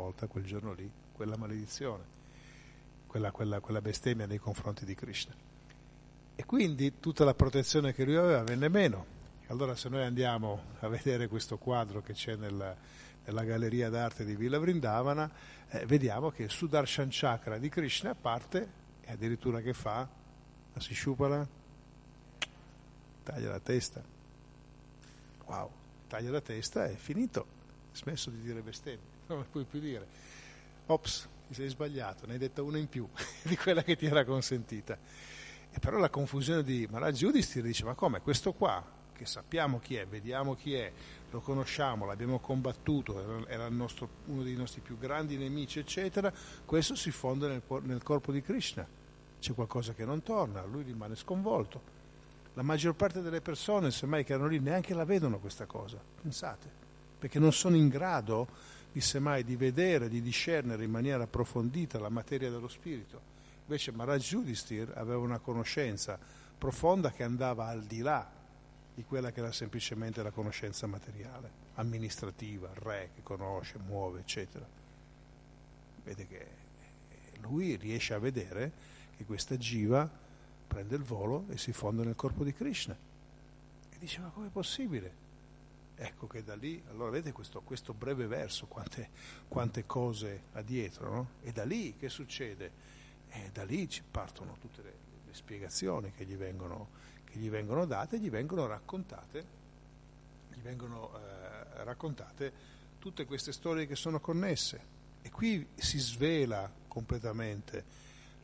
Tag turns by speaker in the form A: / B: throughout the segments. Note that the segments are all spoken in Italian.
A: volta, quel giorno lì, quella maledizione, quella, quella, quella bestemmia nei confronti di Krishna. E quindi tutta la protezione che lui aveva venne meno. Allora se noi andiamo a vedere questo quadro che c'è nella, nella galleria d'arte di Villa Vrindavana, eh, vediamo che il Sudarshan Chakra di Krishna parte e addirittura che fa? La si sciupala? Taglia la testa. Wow, taglia la testa e è finito. Smesso di dire bestemmie, non lo puoi più dire. Ops, ti sei sbagliato, ne hai detta una in più di quella che ti era consentita. E però la confusione di Maharaj Yudhisthira dice, ma come, questo qua, che sappiamo chi è, vediamo chi è, lo conosciamo, l'abbiamo combattuto, era nostro, uno dei nostri più grandi nemici, eccetera, questo si fonde nel, nel corpo di Krishna. C'è qualcosa che non torna, lui rimane sconvolto. La maggior parte delle persone, semmai che erano lì, neanche la vedono questa cosa, pensate, perché non sono in grado di semmai di vedere, di discernere in maniera approfondita la materia dello spirito. Invece Maharaj Yudhisthira aveva una conoscenza profonda che andava al di là di quella che era semplicemente la conoscenza materiale, amministrativa, re che conosce, muove, eccetera. Vede che lui riesce a vedere che questa jiva prende il volo e si fonde nel corpo di Krishna. E dice, ma com'è possibile? Ecco che da lì, allora vedete questo, questo breve verso, quante, quante, cose ha dietro, no? E da lì che succede? E da lì ci partono tutte le, le spiegazioni che gli vengono, che gli vengono date, gli vengono raccontate, gli vengono eh, raccontate tutte queste storie che sono connesse. E qui si svela completamente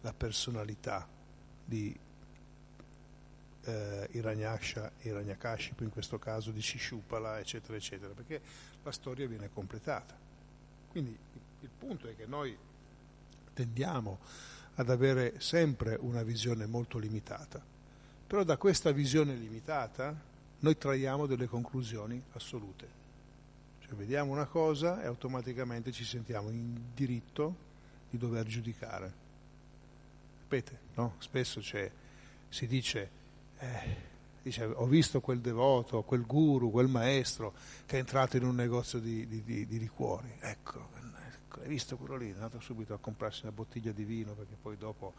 A: la personalità di eh, Iranyaksha Iranyakashipu, in questo caso di Shishupala, eccetera, eccetera, perché la storia viene completata. Quindi il punto è che noi tendiamo ad avere sempre una visione molto limitata, però da questa visione limitata noi traiamo delle conclusioni assolute. Cioè vediamo una cosa e automaticamente ci sentiamo in diritto di dover giudicare. Sapete, no? Spesso si dice eh, dice, ho visto quel devoto, quel guru, quel maestro che è entrato in un negozio di, di, di, di liquori. Ecco, ecco, hai visto quello lì? È andato subito a comprarsi una bottiglia di vino perché poi dopo,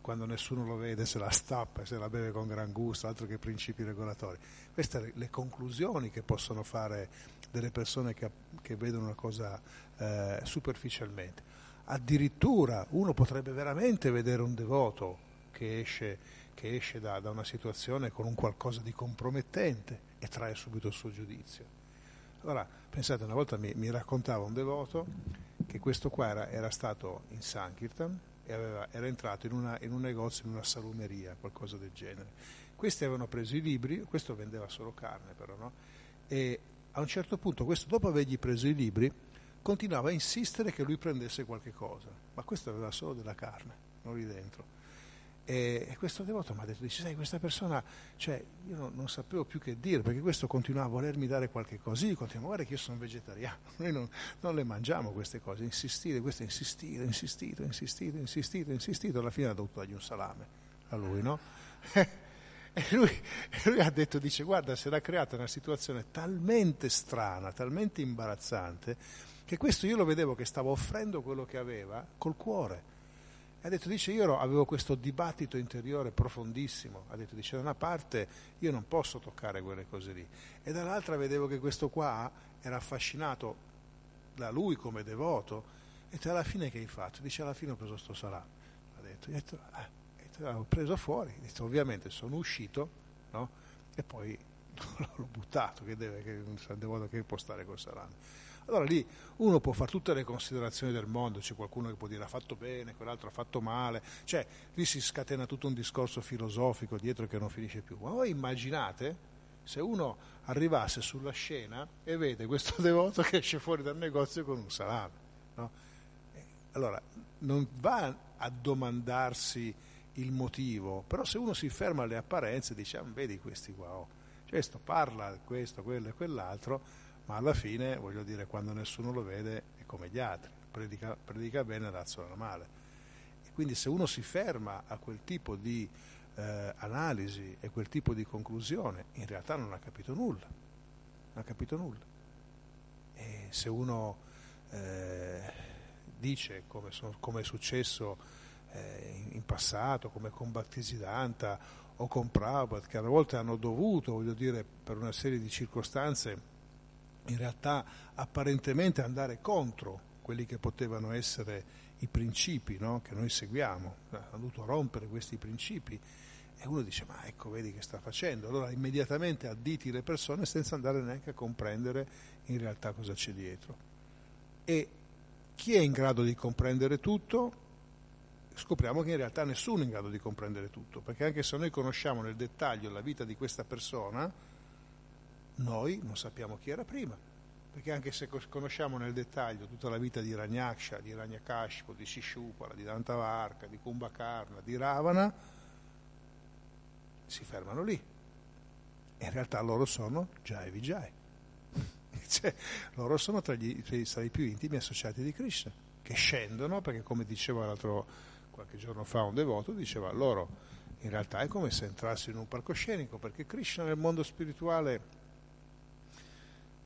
A: quando nessuno lo vede, se la stappa e se la beve con gran gusto, altro che principi regolatori. Queste sono le conclusioni che possono fare delle persone che, che vedono una cosa eh, superficialmente. Addirittura uno potrebbe veramente vedere un devoto che esce che esce da, da, una situazione con un qualcosa di compromettente e trae subito il suo giudizio. Allora, pensate, una volta mi, mi raccontava un devoto che questo qua era, era stato in Sankirtan e aveva, era entrato in, una, in, un negozio, in una salumeria, qualcosa del genere. Questi avevano preso i libri, questo vendeva solo carne però, no? E a un certo punto, questo dopo avergli preso i libri, continuava a insistere che lui prendesse qualche cosa, ma questo aveva solo della carne, non lì dentro. E, questo devoto mi ha detto, dice, sai, questa persona, cioè, io non, non, sapevo più che dire, perché questo continua a volermi dare qualche cosa, io continuo, guarda che io sono vegetariano, noi non, non le mangiamo queste cose, insistire, questo insistire, insistito, insistito, insistito, insistito, alla fine ha dovuto dargli un salame a lui, no? E lui, lui, ha detto, dice, guarda, si era creata una situazione talmente strana, talmente imbarazzante, che questo io lo vedevo che stava offrendo quello che aveva col cuore ha detto, dice, io avevo questo dibattito interiore profondissimo, ha detto, dice, da una parte io non posso toccare quelle cose lì, e dall'altra vedevo che questo qua era affascinato da lui come devoto, e alla fine che hai fatto? Dice, alla fine ho preso sto salame, ha detto, detto, eh, ho preso fuori, detto, ovviamente sono uscito, no? E poi l'ho buttato, che deve, che devoto che può stare col salame. Allora lì uno può fare tutte le considerazioni del mondo, c'è qualcuno che può dire ha fatto bene, quell'altro ha fatto male, cioè lì si scatena tutto un discorso filosofico dietro che non finisce più. Ma voi immaginate se uno arrivasse sulla scena e vede questo devoto che esce fuori dal negozio con un salame. No? Eh, allora, non va a domandarsi il motivo, però se uno si ferma alle apparenze dice, ah, vedi questi qua, oh. questo parla questo, quello e quell'altro, ma alla fine, voglio dire, quando nessuno lo vede è come gli altri, predica, predica bene, razzola male. E quindi se uno si ferma a quel tipo di eh, analisi e quel tipo di conclusione, in realtà non ha capito nulla, non ha capito nulla. E se uno eh, dice come, come è successo eh, in passato, come con Bhaktisiddhanta o con Prabhupada, che a volte hanno dovuto, voglio dire, per una serie di circostanze, in realtà apparentemente andare contro quelli che potevano essere i principi no? che noi seguiamo, ha dovuto rompere questi principi e uno dice ma ecco vedi che sta facendo, allora immediatamente additi le persone senza andare neanche a comprendere in realtà cosa c'è dietro. E chi è in grado di comprendere tutto? Scopriamo che in realtà nessuno è in grado di comprendere tutto, perché anche se noi conosciamo nel dettaglio la vita di questa persona, noi non sappiamo chi era prima perché anche se conosciamo nel dettaglio tutta la vita di Ranyaksha, di Ranyakashpo, di Shishupala, di Dantavarka, di Kumbhakarna, di Ravana, si fermano lì. In realtà loro sono Jai Vijay. cioè, loro sono tra gli, tra i più intimi associati di Krishna, che scendono, perché come diceva l'altro qualche giorno fa un devoto, diceva loro in realtà è come se entrassero in un palcoscenico, perché Krishna nel mondo spirituale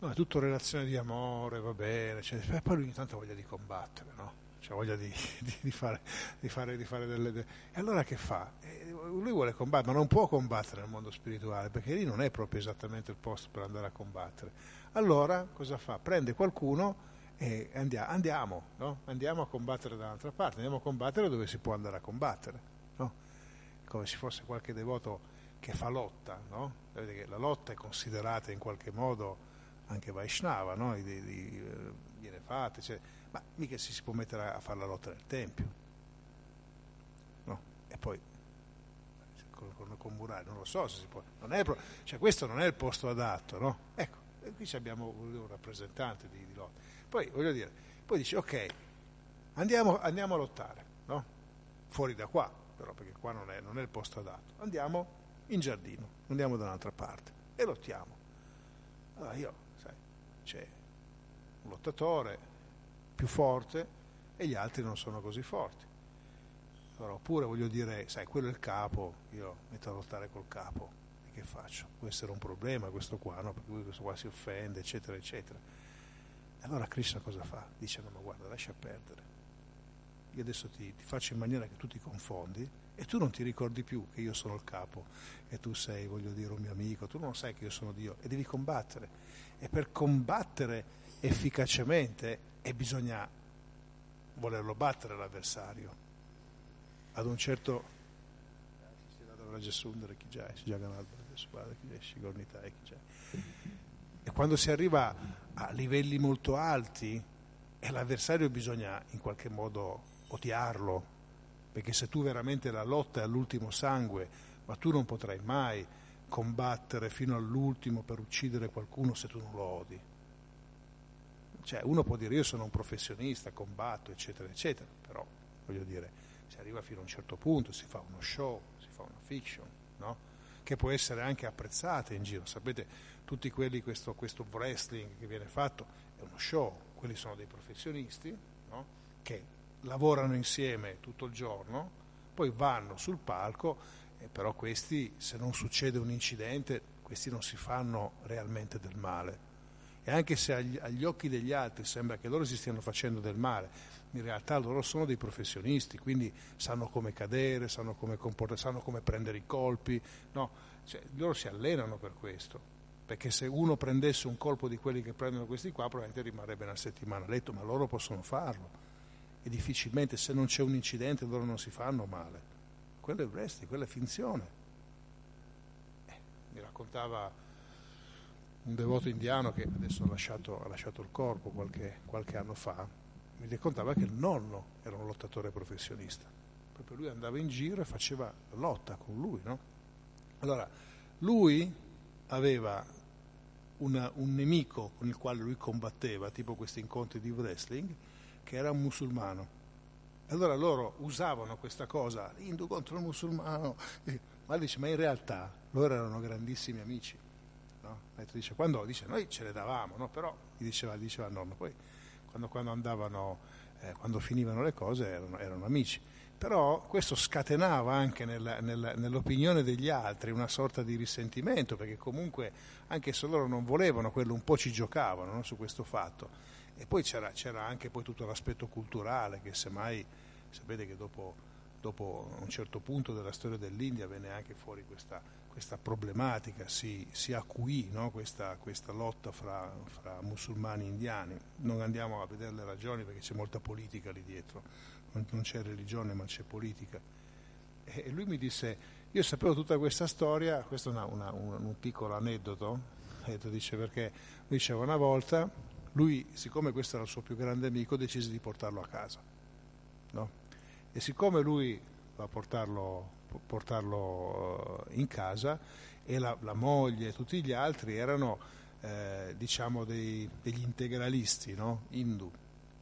A: No, è tutto relazione di amore, va bene, cioè, poi lui ogni tanto ha voglia di combattere, no? Cioè voglia di, di, di, fare, di, fare, fare delle... E allora che fa? Eh, lui vuole combattere, ma non può combattere nel mondo spirituale, perché lì non è proprio esattamente il posto per andare a combattere. Allora cosa fa? Prende qualcuno e andiamo, andiamo, no? andiamo a combattere dall'altra parte, andiamo a combattere dove si può andare a combattere, no? come se fosse qualche devoto che fa lotta, no? La lotta è considerata in qualche modo anche Vaishnava, no? di, di, eh, viene fatta, cioè, ma mica si, può mettere a, a fare la lotta nel Tempio. No? E poi con, con, con Murari, non lo so se si può, non è, cioè, questo non è il posto adatto, no? Ecco, qui abbiamo un rappresentante di, di lotta. Poi voglio dire, poi dici ok, andiamo, andiamo a lottare, no? Fuori da qua, però perché qua non è, non è il posto adatto. Andiamo in giardino, andiamo da un'altra parte e lottiamo. Allora io c'è un lottatore più forte e gli altri non sono così forti. Allora, oppure voglio dire, sai, quello è il capo, io metto a lottare col capo, e che faccio? Può essere un problema questo qua, no? Perché questo qua si offende, eccetera, eccetera. Allora Krishna cosa fa? Dice, no, ma guarda, lascia perdere. Io adesso ti, ti faccio in maniera che tu ti confondi e tu non ti ricordi più che io sono il capo e tu sei, voglio dire, un mio amico, tu non sai che io sono Dio e devi combattere e per combattere efficacemente e bisogna volerlo battere l'avversario. Ad un certo e quando si arriva a livelli molto alti e l'avversario bisogna in qualche modo odiarlo, perché se tu veramente la lotta è all'ultimo sangue, ma tu non potrai mai combattere fino all'ultimo per uccidere qualcuno se tu non lo odi. Cioè, uno può dire io sono un professionista, combatto, eccetera, eccetera, però voglio dire, si arriva fino a un certo punto, si fa uno show, si fa una fiction, no? che può essere anche apprezzata in giro. Sapete, tutti quelli, questo, questo wrestling che viene fatto è uno show, quelli sono dei professionisti no? che lavorano insieme tutto il giorno, poi vanno sul palco eh, però questi, se non succede un incidente, questi non si fanno realmente del male. E anche se agli, agli, occhi degli altri sembra che loro si stiano facendo del male, in realtà loro sono dei professionisti, quindi sanno come cadere, sanno come comportarsi, sanno come prendere i colpi, no? cioè, loro si allenano per questo, perché se uno prendesse un colpo di quelli che prendono questi qua probabilmente rimarrebbe una settimana a letto, ma loro possono farlo e difficilmente se non c'è un incidente loro non si fanno male quello è wrestling, quella è finzione. Eh, mi raccontava un devoto indiano che adesso ha lasciato, ha lasciato il corpo qualche, qualche, anno fa, mi raccontava che il nonno era un lottatore professionista. Proprio lui andava in giro e faceva lotta con lui, no? Allora, lui aveva una, un nemico con il quale lui combatteva, tipo questi incontri di wrestling, che era un musulmano allora loro usavano questa cosa, l'indu contro il musulmano, ma dice, ma in realtà loro erano grandissimi amici. No? Dice, quando dice, noi ce le davamo, no? però gli diceva, diceva il nonno, poi quando, quando, andavano, eh, quando finivano le cose erano, erano, amici. Però questo scatenava anche nella, nella, nell'opinione degli altri una sorta di risentimento, perché comunque anche se loro non volevano quello, un po' ci giocavano no? su questo fatto E poi c'era, c'era anche poi tutto l'aspetto culturale che semmai, sapete che dopo, dopo un certo punto della storia dell'India venne anche fuori questa, questa problematica, si, si acuì no? questa, questa, lotta fra, fra, musulmani e indiani. Non andiamo a vedere le ragioni perché c'è molta politica lì dietro, non, non c'è religione ma c'è politica. E lui mi disse, io sapevo tutta questa storia, questo è una, una, un, un, piccolo aneddoto, dice perché lui diceva una volta, lui siccome questo era il suo più grande amico decise di portarlo a casa, no? E siccome lui va a portarlo portarlo eh, in casa e la, la moglie e tutti gli altri erano eh, diciamo dei, degli integralisti no? hindu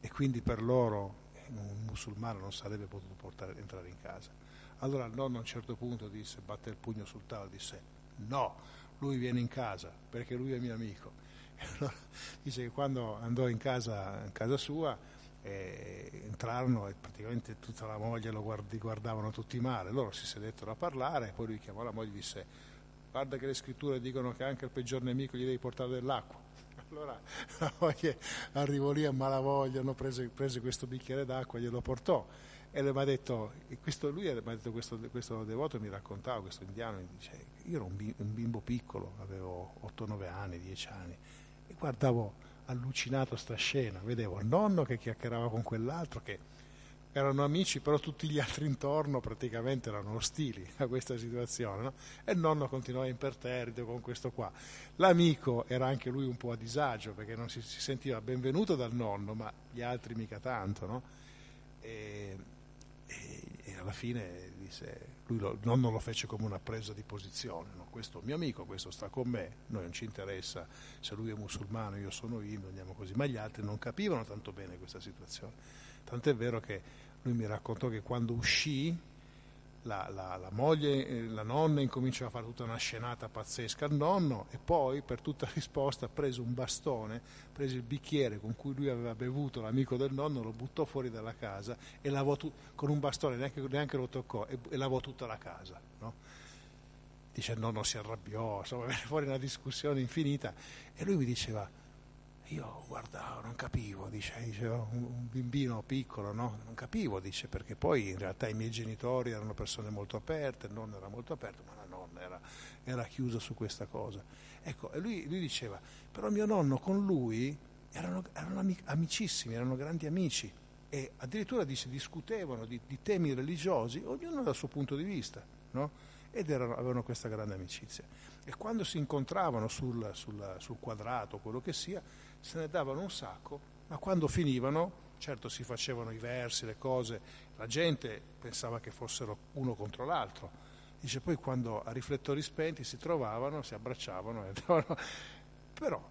A: e quindi per loro un musulmano non sarebbe potuto portare, entrare in casa. Allora il nonno a un certo punto disse, batte il pugno sul tavolo e disse no, lui viene in casa perché lui è mio amico. E allora dice che quando andò in casa, in casa sua e entrarono e praticamente tutta la moglie lo guardi, guardavano tutti male, loro si sedettero a parlare, poi lui chiamò la moglie e disse guarda che le scritture dicono che anche il peggior nemico gli devi portare dell'acqua. Allora la moglie arrivò lì a malavoglia, prese, prese, questo bicchiere d'acqua, glielo portò e mi ha detto, questo, lui mi ha detto, questo, questo, devoto mi raccontava, questo indiano, mi dice, io ero un bimbo piccolo, avevo 8-9 anni, 10 anni, e guardavo allucinato sta scena, vedevo il nonno che chiacchierava con quell'altro che erano amici, però tutti gli altri intorno praticamente erano ostili a questa situazione, no? e il nonno continuava imperterrito con questo qua. L'amico era anche lui un po' a disagio perché non si, si sentiva benvenuto dal nonno, ma gli altri mica tanto, no? e, e, e, alla fine disse, lui lo, il nonno lo fece come una presa di posizione, no? questo è mio amico, questo sta con me, noi non ci interessa se lui è musulmano, io sono io, andiamo così, ma gli altri non capivano tanto bene questa situazione. Tant'è vero che lui mi raccontò che quando uscì la, la, la, moglie, eh, la nonna incominciò a fare tutta una scenata pazzesca al nonno e poi per tutta risposta prese un bastone, prese il bicchiere con cui lui aveva bevuto l'amico del nonno, lo buttò fuori dalla casa e lavò tu, con un bastone, neanche, neanche lo toccò e, e, lavò tutta la casa. No? Dice il nonno si arrabbiò, insomma fuori una discussione infinita e lui mi diceva io guardavo, non capivo, dice, diceva, un bambino piccolo, no? non capivo, dice, perché poi in realtà i miei genitori erano persone molto aperte, il nonno era molto aperto, ma la nonna era, era chiusa su questa cosa. Ecco, e lui, lui, diceva, però mio nonno con lui erano, erano amicissimi, erano grandi amici e addirittura dice, discutevano di, di, temi religiosi, ognuno dal suo punto di vista, no? ed erano, avevano questa grande amicizia. E quando si incontravano sul, sul, sul quadrato, quello che sia, se ne davano un sacco, ma quando finivano, certo si facevano i versi, le cose, la gente pensava che fossero uno contro l'altro. Dice poi quando a riflettori spenti si trovavano, si abbracciavano, andavano. però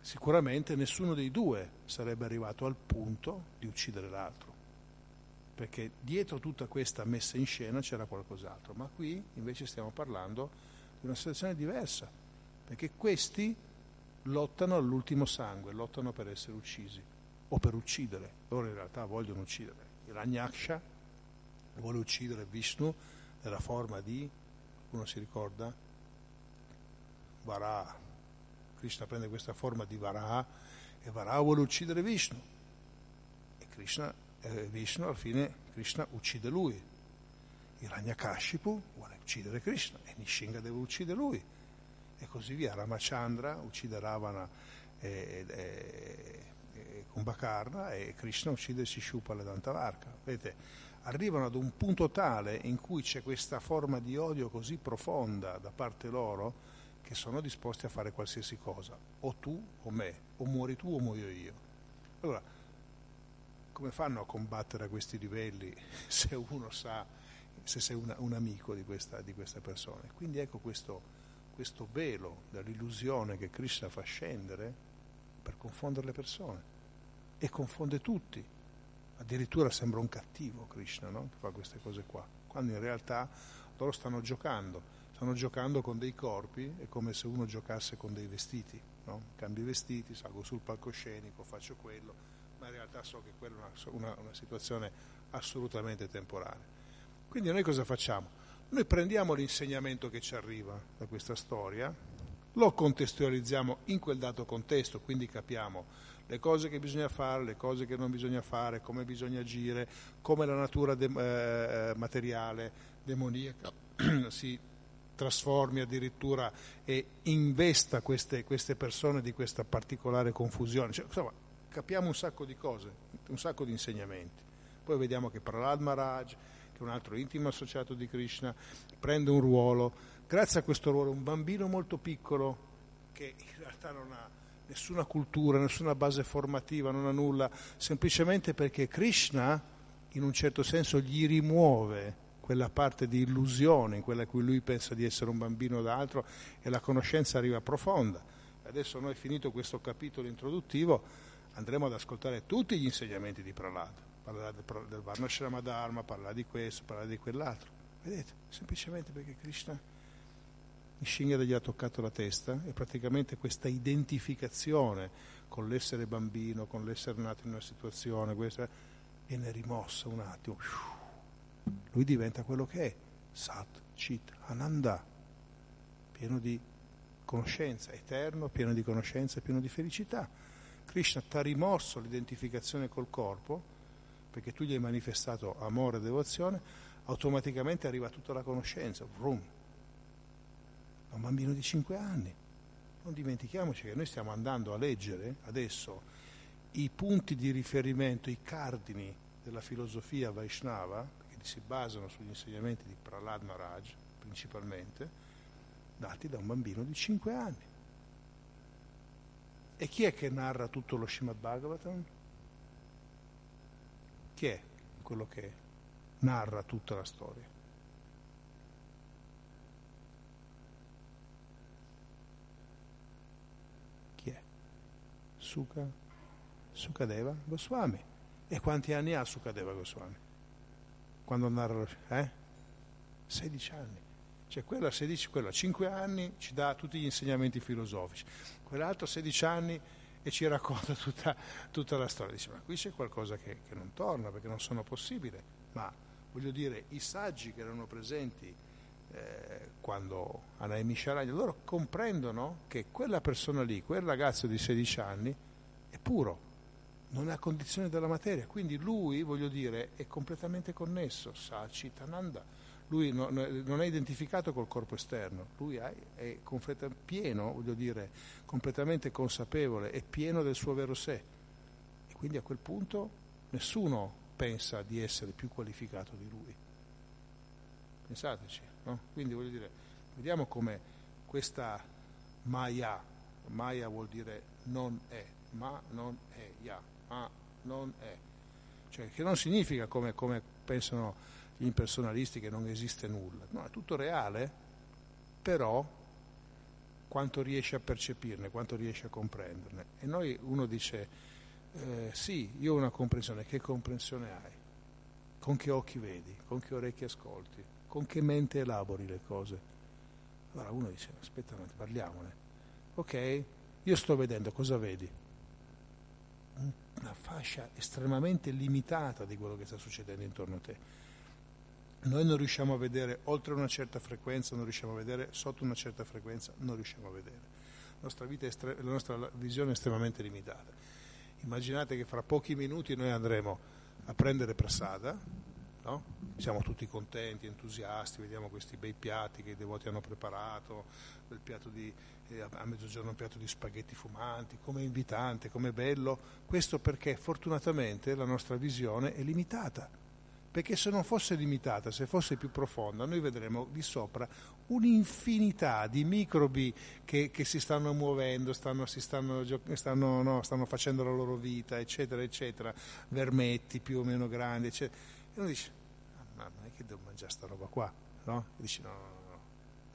A: sicuramente nessuno dei due sarebbe arrivato al punto di uccidere l'altro, perché dietro tutta questa messa in scena c'era qualcos'altro, ma qui invece stiamo parlando di una situazione diversa, perché questi lottano all'ultimo sangue, lottano per essere uccisi o per uccidere. Loro in realtà vogliono uccidere. Hiranyaksha vuole uccidere Vishnu nella forma di, uno si ricorda? Varaha. Krishna prende questa forma di Varaha e Varaha vuole uccidere Vishnu. E Krishna, eh, Vishnu alla fine Krishna uccide lui. Hiranyakashipu vuole uccidere Krishna e Nishinga deve uccidere lui e così via. Ramachandra uccide Ravana e, e, e Kumbhakarna e Krishna uccide Shishupala e Dantavarka. Vedete, arrivano ad un punto tale in cui c'è questa forma di odio così profonda da parte loro che sono disposti a fare qualsiasi cosa, o tu o me, o muori tu o muoio io. Allora, come fanno a combattere a questi livelli se uno sa, se sei una, un amico di questa, di questa persona? Quindi ecco questo questo velo dell'illusione che Krishna fa scendere per confondere le persone e confonde tutti. Addirittura sembra un cattivo Krishna no? che fa queste cose qua, quando in realtà loro stanno giocando, stanno giocando con dei corpi, è come se uno giocasse con dei vestiti, no? cambio i vestiti, salgo sul palcoscenico, faccio quello, ma in realtà so che quella è una, una, una situazione assolutamente temporanea. Quindi noi cosa facciamo? Noi prendiamo l'insegnamento che ci arriva da questa storia, lo contestualizziamo in quel dato contesto, quindi capiamo le cose che bisogna fare, le cose che non bisogna fare, come bisogna agire, come la natura de- eh, materiale, demoniaca si trasformi addirittura e investa queste, queste persone di questa particolare confusione. Cioè, insomma, capiamo un sacco di cose, un sacco di insegnamenti. Poi vediamo che Prahlad Maharaj, che è un altro intimo associato di Krishna, prende un ruolo, grazie a questo ruolo un bambino molto piccolo che in realtà non ha nessuna cultura, nessuna base formativa, non ha nulla, semplicemente perché Krishna in un certo senso gli rimuove quella parte di illusione in quella in cui lui pensa di essere un bambino da altro e la conoscenza arriva profonda. Adesso noi finito questo capitolo introduttivo andremo ad ascoltare tutti gli insegnamenti di Prahlad, parlerà del, del Varnashrama Dharma, parlerà di questo, parlerà di quell'altro. Vedete, semplicemente perché Krishna Nishinga gli ha toccato la testa e praticamente questa identificazione con l'essere bambino, con l'essere nato in una situazione, questa, viene rimossa un attimo lui diventa quello che è, Sat, Chit, Ananda, pieno di conoscenza, eterno, pieno di conoscenza pieno di felicità. Krishna ti ha rimosso l'identificazione col corpo, perché tu gli hai manifestato amore e devozione, automaticamente arriva tutta la conoscenza, vroom. Da un bambino di 5 anni. Non dimentichiamoci che noi stiamo andando a leggere adesso i punti di riferimento, i cardini della filosofia Vaishnava, si basano sugli insegnamenti di Prahlad Maharaj principalmente, dati da un bambino di 5 anni. E chi è che narra tutto lo Srimad Bhagavatam? Chi è quello che narra tutta la storia? Chi è? Sukha, Sukadeva Goswami. E quanti anni ha Sukadeva Goswami? quando narra, eh? 16 anni. Cioè quello a 16, quello a 5 anni ci dà tutti gli insegnamenti filosofici, quell'altro a 16 anni e ci racconta tutta, tutta la storia. Dice, ma qui c'è qualcosa che, che, non torna perché non sono possibile. Ma voglio dire, i saggi che erano presenti eh, quando Anaimi Sharagna, loro comprendono che quella persona lì, quel ragazzo di 16 anni, è puro non ha condizione della materia, quindi lui, voglio dire, è completamente connesso, Sachitananda, lui non, è identificato col corpo esterno, lui è, è pieno, voglio dire, completamente consapevole, è pieno del suo vero sé e quindi a quel punto nessuno pensa di essere più qualificato di lui. Pensateci, no? Quindi voglio dire, vediamo come questa Maya, Maya vuol dire non è, ma non è Ya ma non è. Cioè, che non significa come, come pensano impersonalisti che non esiste nulla. No, è tutto reale, però quanto riesce a percepirne, quanto riesce a comprenderne. E noi uno dice, eh, sì, io ho una comprensione, che comprensione hai? Con che occhi vedi? Con che orecchi ascolti? Con che mente elabori le cose? Allora uno dice, aspetta, parliamone. Ok, io sto vedendo, cosa vedi? una fascia estremamente limitata di quello che sta succedendo intorno a te. Noi non riusciamo a vedere oltre una certa frequenza, non riusciamo a vedere sotto una certa frequenza, non riusciamo a vedere. La nostra, estre- la nostra visione è estremamente limitata. Immaginate che fra pochi minuti noi andremo a prendere prasada, no? siamo tutti contenti, entusiasti, vediamo questi bei piatti che i devoti hanno preparato, di, eh, a mezzogiorno un piatto di spaghetti fumanti, come invitante, come bello, questo perché fortunatamente la nostra visione è limitata, perché se non fosse limitata, se fosse più profonda, noi vedremo di sopra un'infinità di microbi che, che si stanno muovendo, stanno, si stanno, stanno, no, stanno, facendo la loro vita, eccetera, eccetera, vermetti più o meno grandi, eccetera. E uno dice, ah, ma non è che devo mangiare sta roba qua, no? E dici, no, no,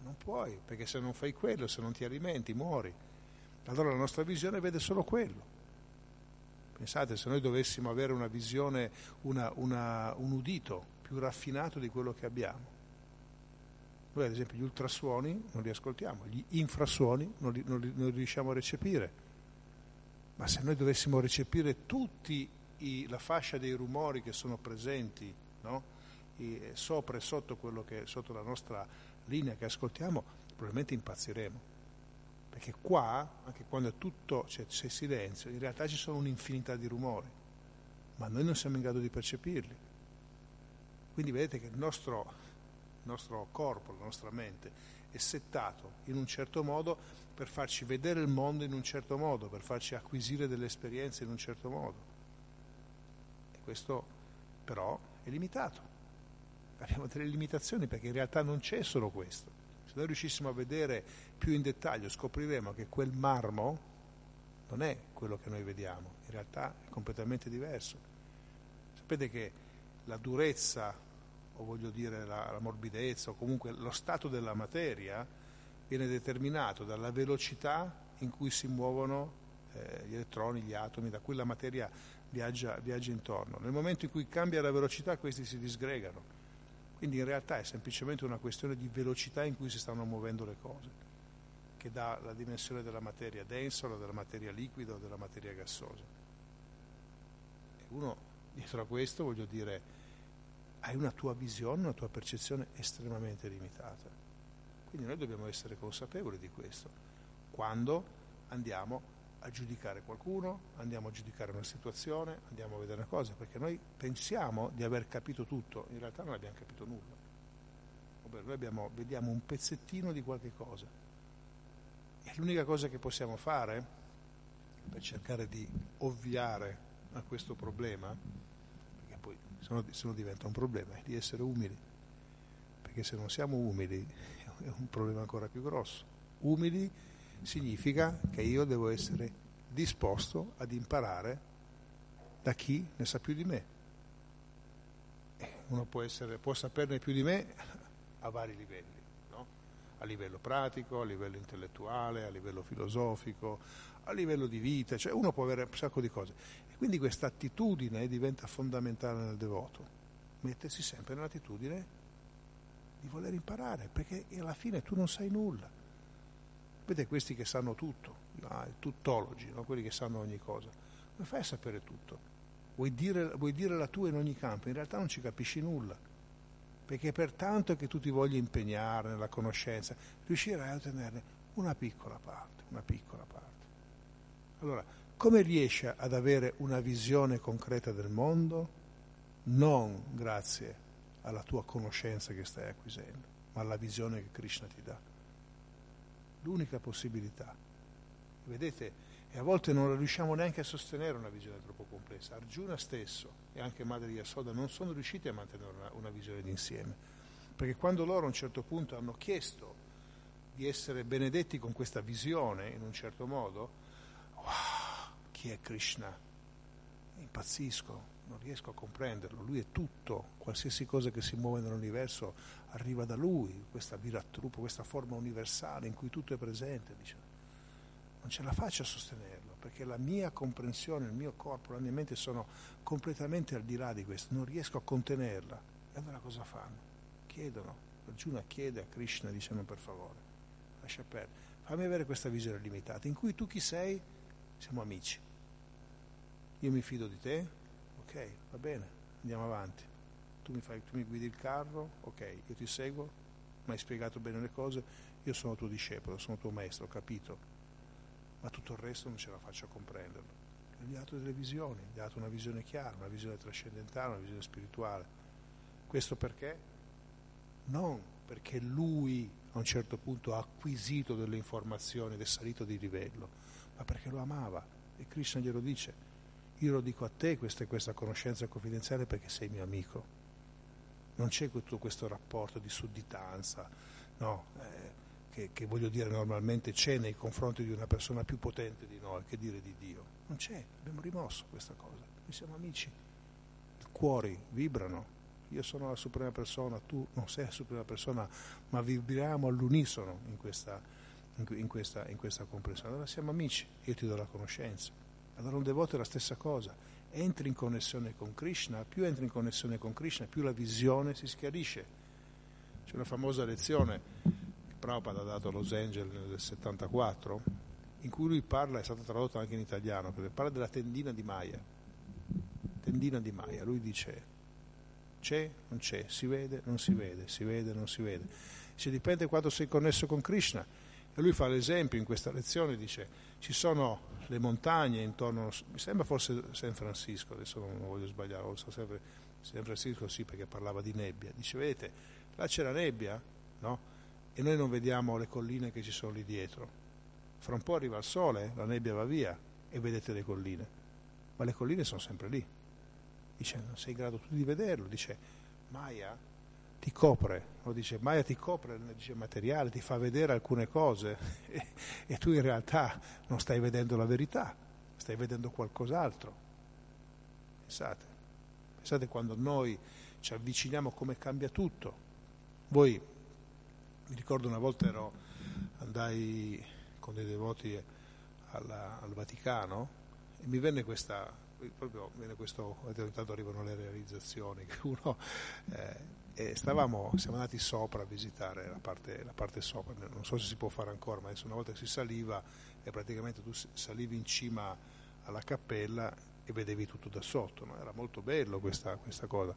A: non puoi, perché se non fai quello, se non ti alimenti, muori. Allora la nostra visione vede solo quello. Pensate, se noi dovessimo avere una visione, una, una, un udito più raffinato di quello che abbiamo. Noi ad esempio gli ultrasuoni non li ascoltiamo, gli infrasuoni non li, non li, non li riusciamo a recepire. Ma se noi dovessimo recepire tutta la fascia dei rumori che sono presenti no? e, sopra e sotto, che, sotto la nostra linea che ascoltiamo, probabilmente impazziremo. Perché qua, anche quando tutto, cioè, c'è silenzio, in realtà ci sono un'infinità di rumori, ma noi non siamo in grado di percepirli. Quindi vedete che il nostro, il nostro corpo, la nostra mente è settato in un certo modo per farci vedere il mondo in un certo modo, per farci acquisire delle esperienze in un certo modo. E questo però è limitato. Abbiamo delle limitazioni perché in realtà non c'è solo questo. Se noi riuscissimo a vedere più in dettaglio scopriremo che quel marmo non è quello che noi vediamo, in realtà è completamente diverso. Sapete che la durezza, o voglio dire la, la morbidezza, o comunque lo stato della materia, viene determinato dalla velocità in cui si muovono eh, gli elettroni, gli atomi, da cui la materia viaggia, viaggia intorno. Nel momento in cui cambia la velocità questi si disgregano. Quindi in realtà è semplicemente una questione di velocità in cui si stanno muovendo le cose, che dà la dimensione della materia densa, della materia liquida o della materia gassosa. E uno, dietro a questo, voglio dire, hai una tua visione, una tua percezione estremamente limitata. Quindi noi dobbiamo essere consapevoli di questo quando andiamo a giudicare qualcuno, andiamo a giudicare una situazione, andiamo a vedere una cosa, perché noi pensiamo di aver capito tutto, in realtà non abbiamo capito nulla. Ovvero noi abbiamo, vediamo un pezzettino di qualche cosa. E l'unica cosa che possiamo fare per cercare di ovviare a questo problema, perché poi se no, se no diventa un problema, è di essere umili. Perché se non siamo umili è un problema ancora più grosso. Umili significa che io devo essere disposto ad imparare da chi ne sa più di me. Uno può, essere, può saperne più di me a vari livelli, no? a livello pratico, a livello intellettuale, a livello filosofico, a livello di vita, cioè uno può avere un sacco di cose. E quindi questa attitudine diventa fondamentale nel devoto, mettersi sempre nell'attitudine di voler imparare, perché alla fine tu non sai nulla. Vedete questi che sanno tutto, no? tuttologi, no? quelli che sanno ogni cosa. Come fai a sapere tutto? Vuoi dire, vuoi dire la tua in ogni campo, in realtà non ci capisci nulla. Perché per tanto che tu ti voglia impegnare nella conoscenza, riuscirai a ottenerne una piccola parte, una piccola parte. Allora, come riesci ad avere una visione concreta del mondo? Non grazie alla tua conoscenza che stai acquisendo, ma alla visione che Krishna ti dà. L'unica possibilità. Vedete, e a volte non riusciamo neanche a sostenere una visione troppo complessa. Arjuna stesso e anche Madre Yasoda non sono riusciti a mantenere una, una visione d'insieme, perché quando loro a un certo punto hanno chiesto di essere benedetti con questa visione in un certo modo, wow, chi è Krishna? Impazzisco, non riesco a comprenderlo, lui è tutto, qualsiasi cosa che si muove nell'universo arriva da lui, questa viratrupa, questa forma universale in cui tutto è presente, dice. Non ce la faccio a sostenerlo, perché la mia comprensione, il mio corpo, la mia mente sono completamente al di là di questo, non riesco a contenerla. E allora cosa fanno? Chiedono, Arjuna chiede a Krishna dicendo per favore, lascia perdere, fammi avere questa visione limitata, in cui tu chi sei? Siamo amici. Io mi fido di te, ok, va bene, andiamo avanti. Tu mi, fai, tu mi guidi il carro, ok, io ti seguo, mi hai spiegato bene le cose, io sono tuo discepolo, sono tuo maestro, ho capito, ma tutto il resto non ce la faccio a comprenderlo. Gli ha dato delle visioni, gli ha dato una visione chiara, una visione trascendentale, una visione spirituale. Questo perché? Non perché lui a un certo punto ha acquisito delle informazioni ed è salito di livello, ma perché lo amava. E Krishna glielo dice, io lo dico a te, questa questa conoscenza confidenziale perché sei mio amico. Non c'è tutto questo rapporto di sudditanza, no, eh, che, che, voglio dire normalmente c'è nei confronti di una persona più potente di noi, che dire di Dio. Non c'è, abbiamo rimosso questa cosa. Noi siamo amici. I cuori vibrano. Io sono la suprema persona, tu non sei la suprema persona, ma vibriamo all'unisono in questa, in questa, in questa comprensione. Allora siamo amici, io ti do la conoscenza. Allora un devoto è la stessa cosa, entri in connessione con Krishna, più entri in connessione con Krishna, più la visione si schiarisce. C'è una famosa lezione che Prabhupada ha dato a Los Angeles nel 74, in cui lui parla, è stata tradotta anche in italiano, parla della tendina di Maya. Tendina di Maya, lui dice c'è, non c'è, si vede, non si vede, si vede, non si vede. Se dipende quando sei connesso con Krishna, E lui fa l'esempio in questa lezione, dice, ci sono le montagne intorno, mi sembra forse San Francisco, adesso non voglio sbagliare, so sempre, San Francisco sì perché parlava di nebbia, dice, vedete, là c'è la nebbia, no? E noi non vediamo le colline che ci sono lì dietro. Fra un po' arriva il sole, la nebbia va via e vedete le colline, ma le colline sono sempre lì. Dice, non sei in grado tu di vederlo, dice, Maya ti copre, lo dice, Maya ti copre l'energia materiale, ti fa vedere alcune cose e, e tu in realtà non stai vedendo la verità, stai vedendo qualcos'altro. Pensate, pensate quando noi ci avviciniamo come cambia tutto. Voi, mi ricordo una volta ero, andai con dei devoti alla, al Vaticano e mi venne questa, proprio viene questo, intanto arrivano le realizzazioni, che uno eh, e stavamo, siamo andati sopra a visitare la parte, la parte, sopra, non so se si può fare ancora, ma adesso una volta che si saliva e praticamente tu salivi in cima alla cappella e vedevi tutto da sotto, no? era molto bello questa, questa, cosa.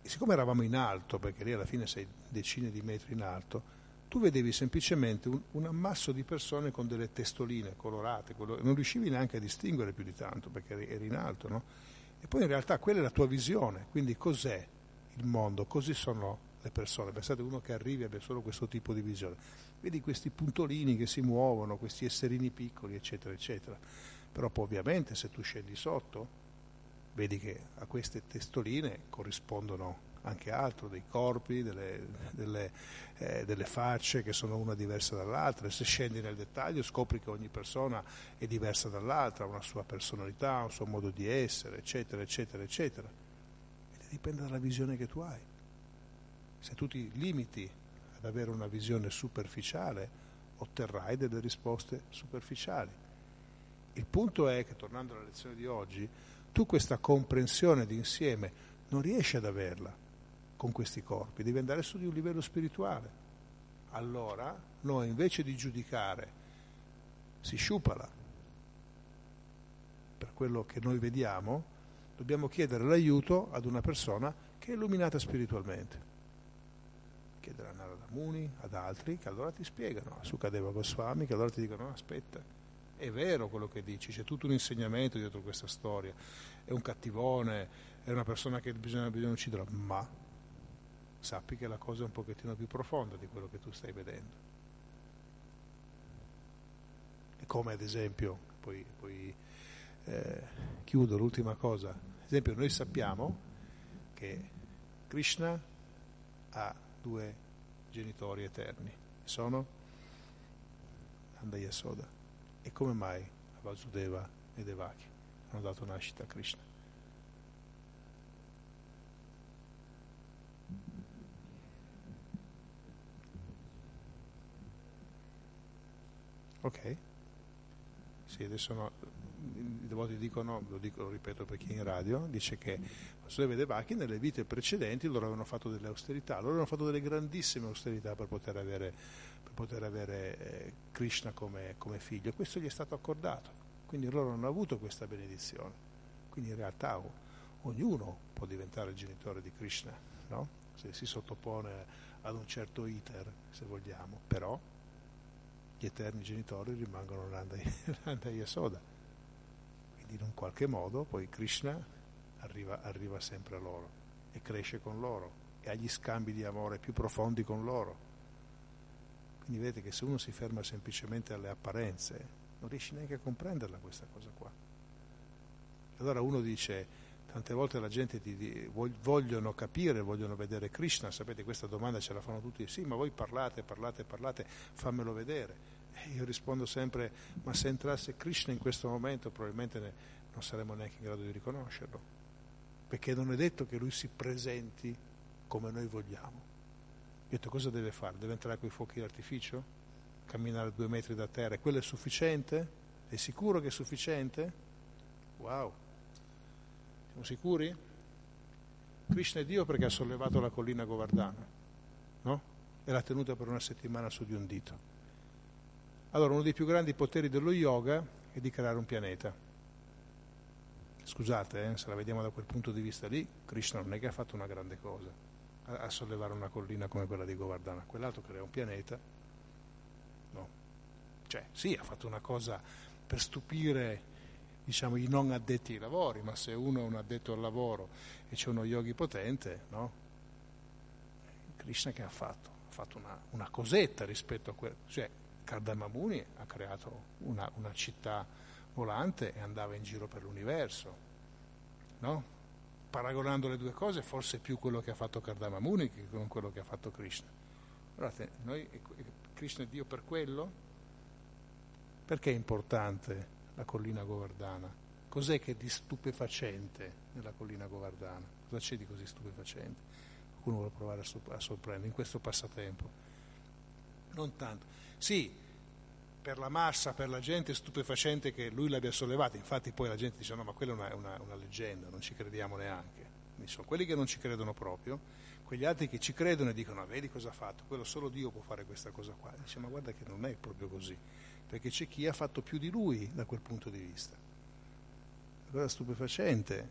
A: E siccome eravamo in alto, perché lì alla fine sei decine di metri in alto, tu vedevi semplicemente un, un ammasso di persone con delle testoline colorate, quello, non riuscivi neanche a distinguere più di tanto perché eri, eri in alto, no? E poi in realtà quella è la tua visione, quindi cos'è il mondo, così sono le persone. Pensate uno che arrivi abbia solo questo tipo di visione. Vedi questi puntolini che si muovono, questi esserini piccoli, eccetera, eccetera. Però poi ovviamente se tu scendi sotto, vedi che a queste testoline corrispondono anche altro, dei corpi, delle, delle, eh, delle, facce che sono una diversa dall'altra. Se scendi nel dettaglio scopri che ogni persona è diversa dall'altra, ha una sua personalità, un suo modo di essere, eccetera, eccetera, eccetera dipende dalla visione che tu hai. Se tu ti limiti ad avere una visione superficiale, otterrai delle risposte superficiali. Il punto è che, tornando alla lezione di oggi, tu questa comprensione d'insieme non riesci ad averla con questi corpi, devi andare su di un livello spirituale. Allora noi invece di giudicare, si sciupala per quello che noi vediamo, dobbiamo chiedere l'aiuto ad una persona che è illuminata spiritualmente. Chiedere a Narada Muni, ad altri, che allora ti spiegano, a Sukadeva Goswami, che allora ti dicono, no, aspetta, è vero quello che dici, c'è tutto un insegnamento dietro questa storia, è un cattivone, è una persona che bisogna, bisogna uccidere, ma sappi che la cosa è un pochettino più profonda di quello che tu stai vedendo. E come ad esempio, poi, poi eh, chiudo l'ultima cosa, esempio noi sappiamo che Krishna ha due genitori eterni, sono Nanda Yasoda. E come mai Vasudeva e Devaki hanno dato nascita a Krishna? Ok? Sì, adesso no, i devoti dicono, lo, dico, lo ripeto per chi è in radio, dice che Vasudeva e Devaki nelle vite precedenti loro avevano fatto delle austerità, loro avevano fatto delle grandissime austerità per poter avere, per poter avere eh, Krishna come, come figlio. Questo gli è stato accordato, quindi loro hanno avuto questa benedizione, quindi in realtà ognuno può diventare il genitore di Krishna, no? se si sottopone ad un certo iter, se vogliamo, però gli eterni genitori rimangono Nanda e Yasoda in un qualche modo poi Krishna arriva, arriva sempre a loro e cresce con loro e ha gli scambi di amore più profondi con loro. Quindi vedete che se uno si ferma semplicemente alle apparenze, non riesce neanche a comprenderla questa cosa qua. Allora uno dice, tante volte la gente ti, ti, vogliono capire, vogliono vedere Krishna, sapete questa domanda ce la fanno tutti, sì ma voi parlate, parlate, parlate, fammelo vedere. E io rispondo sempre, ma se entrasse Krishna in questo momento probabilmente ne, non saremmo neanche in grado di riconoscerlo, perché non è detto che lui si presenti come noi vogliamo. Io detto cosa deve fare? Deve entrare con i fuochi d'artificio? Camminare due metri da terra? Quello è sufficiente? È sicuro che è sufficiente? Wow! Siamo sicuri? Krishna è Dio perché ha sollevato la collina Govardhana, no? E l'ha tenuta per una settimana su di un dito. Allora, uno dei più grandi poteri dello yoga è di creare un pianeta. Scusate, eh, se la vediamo da quel punto di vista lì, Krishna non è che ha fatto una grande cosa a, a sollevare una collina come quella di Govardhana, quell'altro crea un pianeta Cioè, sì, ha fatto una cosa per stupire diciamo, i non addetti ai lavori, ma se uno è un addetto al lavoro e c'è uno yogi potente, no? Krishna che ha fatto? Ha fatto una, una cosetta rispetto a quello. Cioè, Kardamamuni ha creato una, una città volante e andava in giro per l'universo, no? Paragonando le due cose, forse più quello che ha fatto Kardamamuni che non quello che ha fatto Krishna. Guardate, noi, Krishna è Dio per quello? Perché è importante la collina Govardana? Cos'è che è di stupefacente nella collina Govardana? Cosa c'è di così stupefacente? Qualcuno vuole provare a sorprendere in questo passatempo? Non tanto. Sì, per la massa, per la gente è stupefacente che lui l'abbia sollevata, infatti poi la gente dice no ma quella è una, una, una leggenda, non ci crediamo neanche. Quindi quelli che non ci credono proprio, quegli altri che ci credono e dicono vedi cosa ha fatto, quello solo Dio può fare questa cosa qua. Dice ma guarda che non è proprio così perché c'è chi ha fatto più di lui da quel punto di vista. La cosa stupefacente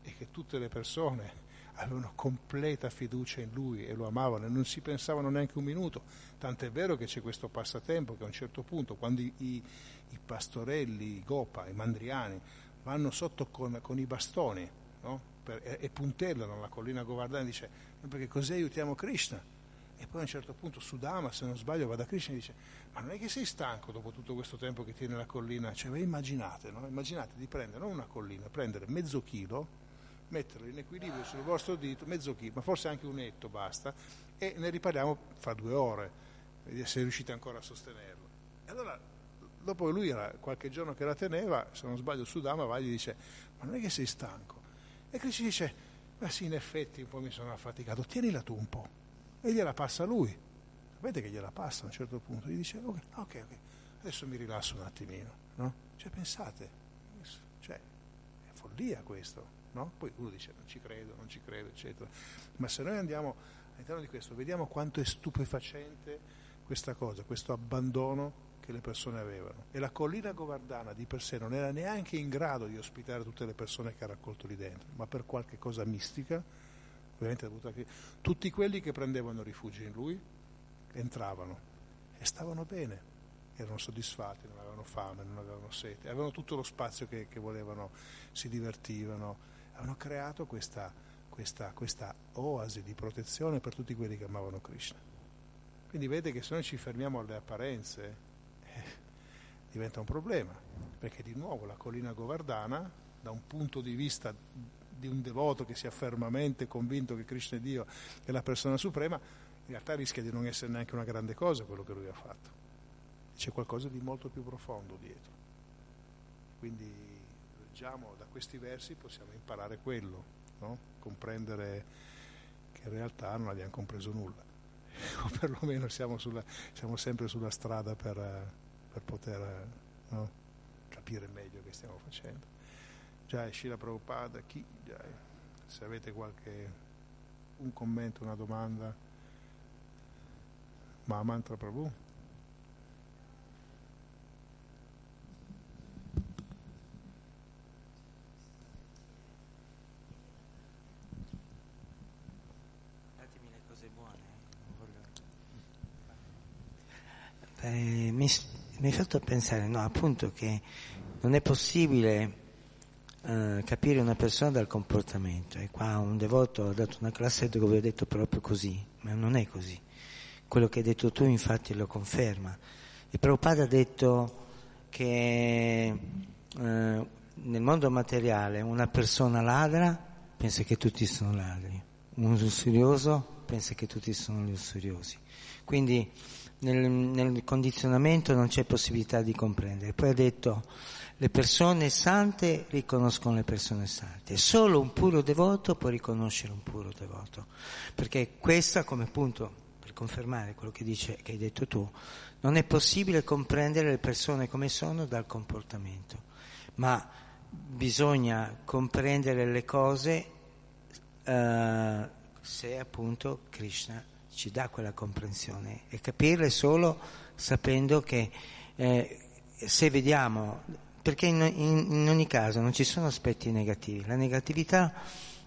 A: è che tutte le persone avevano completa fiducia in lui e lo amavano e non si pensavano neanche un minuto. Tant'è vero che c'è questo passatempo che a un certo punto, quando i, i, pastorelli, i gopa, i mandriani, vanno sotto con, con i bastoni no? per, e, e, puntellano la collina Govardhana, dice perché così aiutiamo Krishna. E poi a un certo punto Sudama, se non sbaglio, va da Krishna e dice ma non è che sei stanco dopo tutto questo tempo che tiene la collina? Cioè, immaginate, no? Immaginate di prendere, non una collina, prendere mezzo chilo, metterlo in equilibrio sul vostro dito, mezzo chilo, ma forse anche un etto basta, e ne riparliamo fra due ore, vediamo se riuscite ancora a sostenerlo. E allora, dopo lui era qualche giorno che la teneva, se non sbaglio Sudama va e gli dice, ma non è che sei stanco? E Krishna dice, ma sì, in effetti un po' mi sono affaticato, tienila tu un po' e gliela passa lui. Sapete che gliela passa a un certo punto, gli dice ok, ok, ok, adesso mi rilasso un attimino, no? Cioè pensate, cioè, è follia questo, no? Poi uno dice non ci credo, non ci credo, eccetera. Ma se noi andiamo all'interno di questo, vediamo quanto è stupefacente questa cosa, questo abbandono che le persone avevano. E la collina Govardana di per sé non era neanche in grado di ospitare tutte le persone che ha raccolto lì dentro, ma per qualche cosa mistica ovviamente tutti quelli che prendevano rifugio in lui entravano e stavano bene, erano soddisfatti, non avevano fame, non avevano sete, avevano tutto lo spazio che, che volevano, si divertivano, avevano creato questa, questa, questa oasi di protezione per tutti quelli che amavano Krishna. Quindi vede che se noi ci fermiamo alle apparenze eh, diventa un problema, perché di nuovo la collina Govardhana, da un punto di vista di un devoto che sia fermamente convinto che Krishna è Dio e la persona suprema, in realtà rischia di non essere neanche una grande cosa quello che lui ha fatto. C'è qualcosa di molto più profondo dietro. Quindi leggiamo da questi versi possiamo imparare quello, no? comprendere che in realtà non abbiamo compreso nulla, o perlomeno siamo, sulla, siamo sempre sulla strada per, per poter no? capire meglio che stiamo facendo. Jai Shila Prabhupada, chi, Jai. se avete qualche un commento, una domanda, ma mantra Prabhu.
B: Datemi le cose buone. Eh, mi, mi hai fatto pensare, no, appunto che non è possibile eh, capire una persona dal comportamento. E qua un devoto ha dato una classe dove ha detto proprio così, ma non è così. Quello che hai detto tu infatti lo conferma. E Prabhupada ha detto che eh, nel mondo materiale una persona ladra pensa che tutti sono ladri, un lussurioso pensa che tutti sono lussuriosi. Quindi nel, nel condizionamento non c'è possibilità di comprendere. Poi ha detto le persone sante riconoscono le persone sante. Solo un puro devoto può riconoscere un puro devoto. Perché questa, come punto, per confermare quello che, dice, che hai detto tu, non è possibile comprendere le persone come sono dal comportamento, ma bisogna comprendere le cose uh, se appunto Krishna ci dà quella comprensione e capirle solo sapendo che eh, se vediamo perché in, in, in, ogni caso non ci sono aspetti negativi, la negatività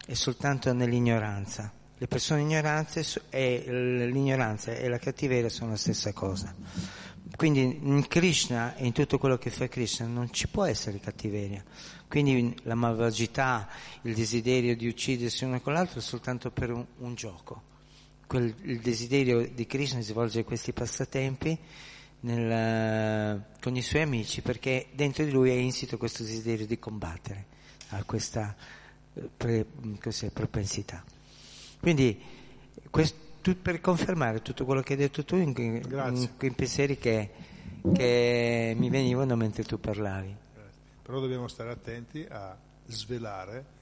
B: è soltanto nell'ignoranza, le persone ignoranze e l'ignoranza e la cattiveria sono la stessa cosa. quindi in Krishna e in tutto quello che fa Krishna non ci può essere cattiveria. Quindi la malvagità, il desiderio di uccidersi uno con l'altro è soltanto per un, un gioco. Quel, il desiderio di Krishna di svolgere questi passatempi nel, con i suoi amici perché dentro di lui è insito questo desiderio di combattere, ha questa eh, pre, propensità. Quindi questo, per confermare tutto quello che hai detto tu in, in, in pensieri che, che, mi venivano mentre tu parlavi.
A: Grazie. Però dobbiamo stare attenti a svelare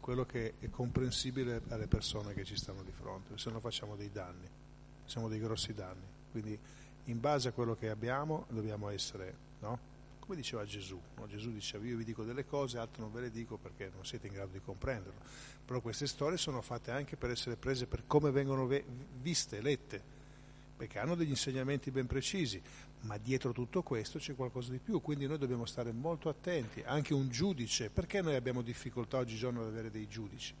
A: quello che è comprensibile alle persone che ci stanno di fronte, se no facciamo dei danni, facciamo dei grossi danni. Quindi in base a quello che abbiamo dobbiamo essere, no? come diceva Gesù, no? Gesù diceva io vi dico delle cose, altro non ve le dico perché non siete in grado di comprenderlo, però queste storie sono fatte anche per essere prese per come vengono ve- viste, lette, perché hanno degli insegnamenti ben precisi, ma dietro tutto questo c'è qualcosa di più, quindi noi dobbiamo stare molto attenti, anche un giudice, perché noi abbiamo difficoltà oggigiorno ad avere dei giudici?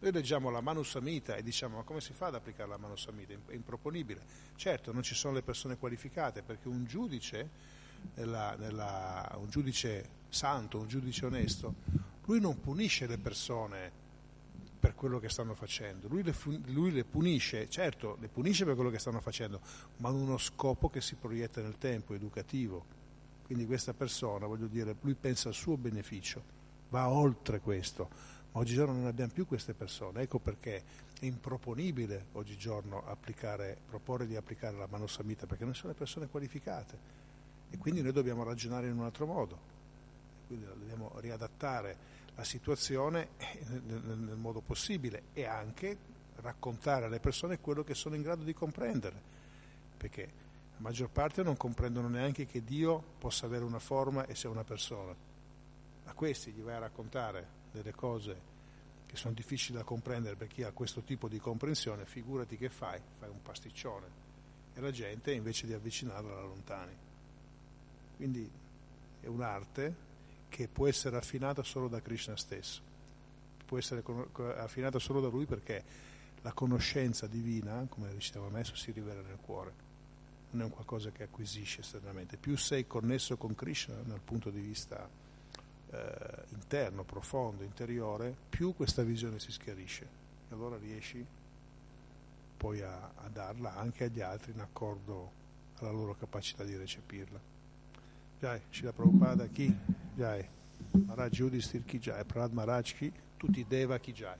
A: Noi leggiamo la Manu Samita e diciamo ma come si fa ad applicare la Manu Samita? È improponibile. Certo, non ci sono le persone qualificate perché un giudice, nella, nella, un giudice santo, un giudice onesto, lui non punisce le persone per quello che stanno facendo, lui le, lui le, punisce, certo, le punisce per quello che stanno facendo, ma con uno scopo che si proietta nel tempo, educativo. Quindi questa persona, voglio dire, lui pensa al suo beneficio, va oltre questo. Oggigiorno non abbiamo più queste persone, ecco perché è improponibile oggigiorno applicare, proporre di applicare la mano samita, perché non sono le persone qualificate. E quindi noi dobbiamo ragionare in un altro modo, quindi dobbiamo riadattare la situazione nel, nel, modo possibile e anche raccontare alle persone quello che sono in grado di comprendere, perché la maggior parte non comprendono neanche che Dio possa avere una forma e sia una persona. A questi gli vai a raccontare delle cose che sono difficili da comprendere per chi ha questo tipo di comprensione, figurati che fai, fai un pasticcione e la gente invece di avvicinarla la allontani. Quindi è un'arte che può essere affinata solo da Krishna stesso, può essere affinata solo da lui perché la conoscenza divina, come recitava Messo, si rivela nel cuore, non è un qualcosa che acquisisce esternamente. Più sei connesso con Krishna dal punto di vista eh, interno, profondo, interiore, più questa visione si schiarisce. E allora riesci poi a, a darla anche agli altri in accordo alla loro capacità di recepirla. Jai, Shila Prabhupada chi? Jai. Maharaj Yudhisthir chi Jai, Prahlad Maharaj chi? Tutti Deva chi Jai.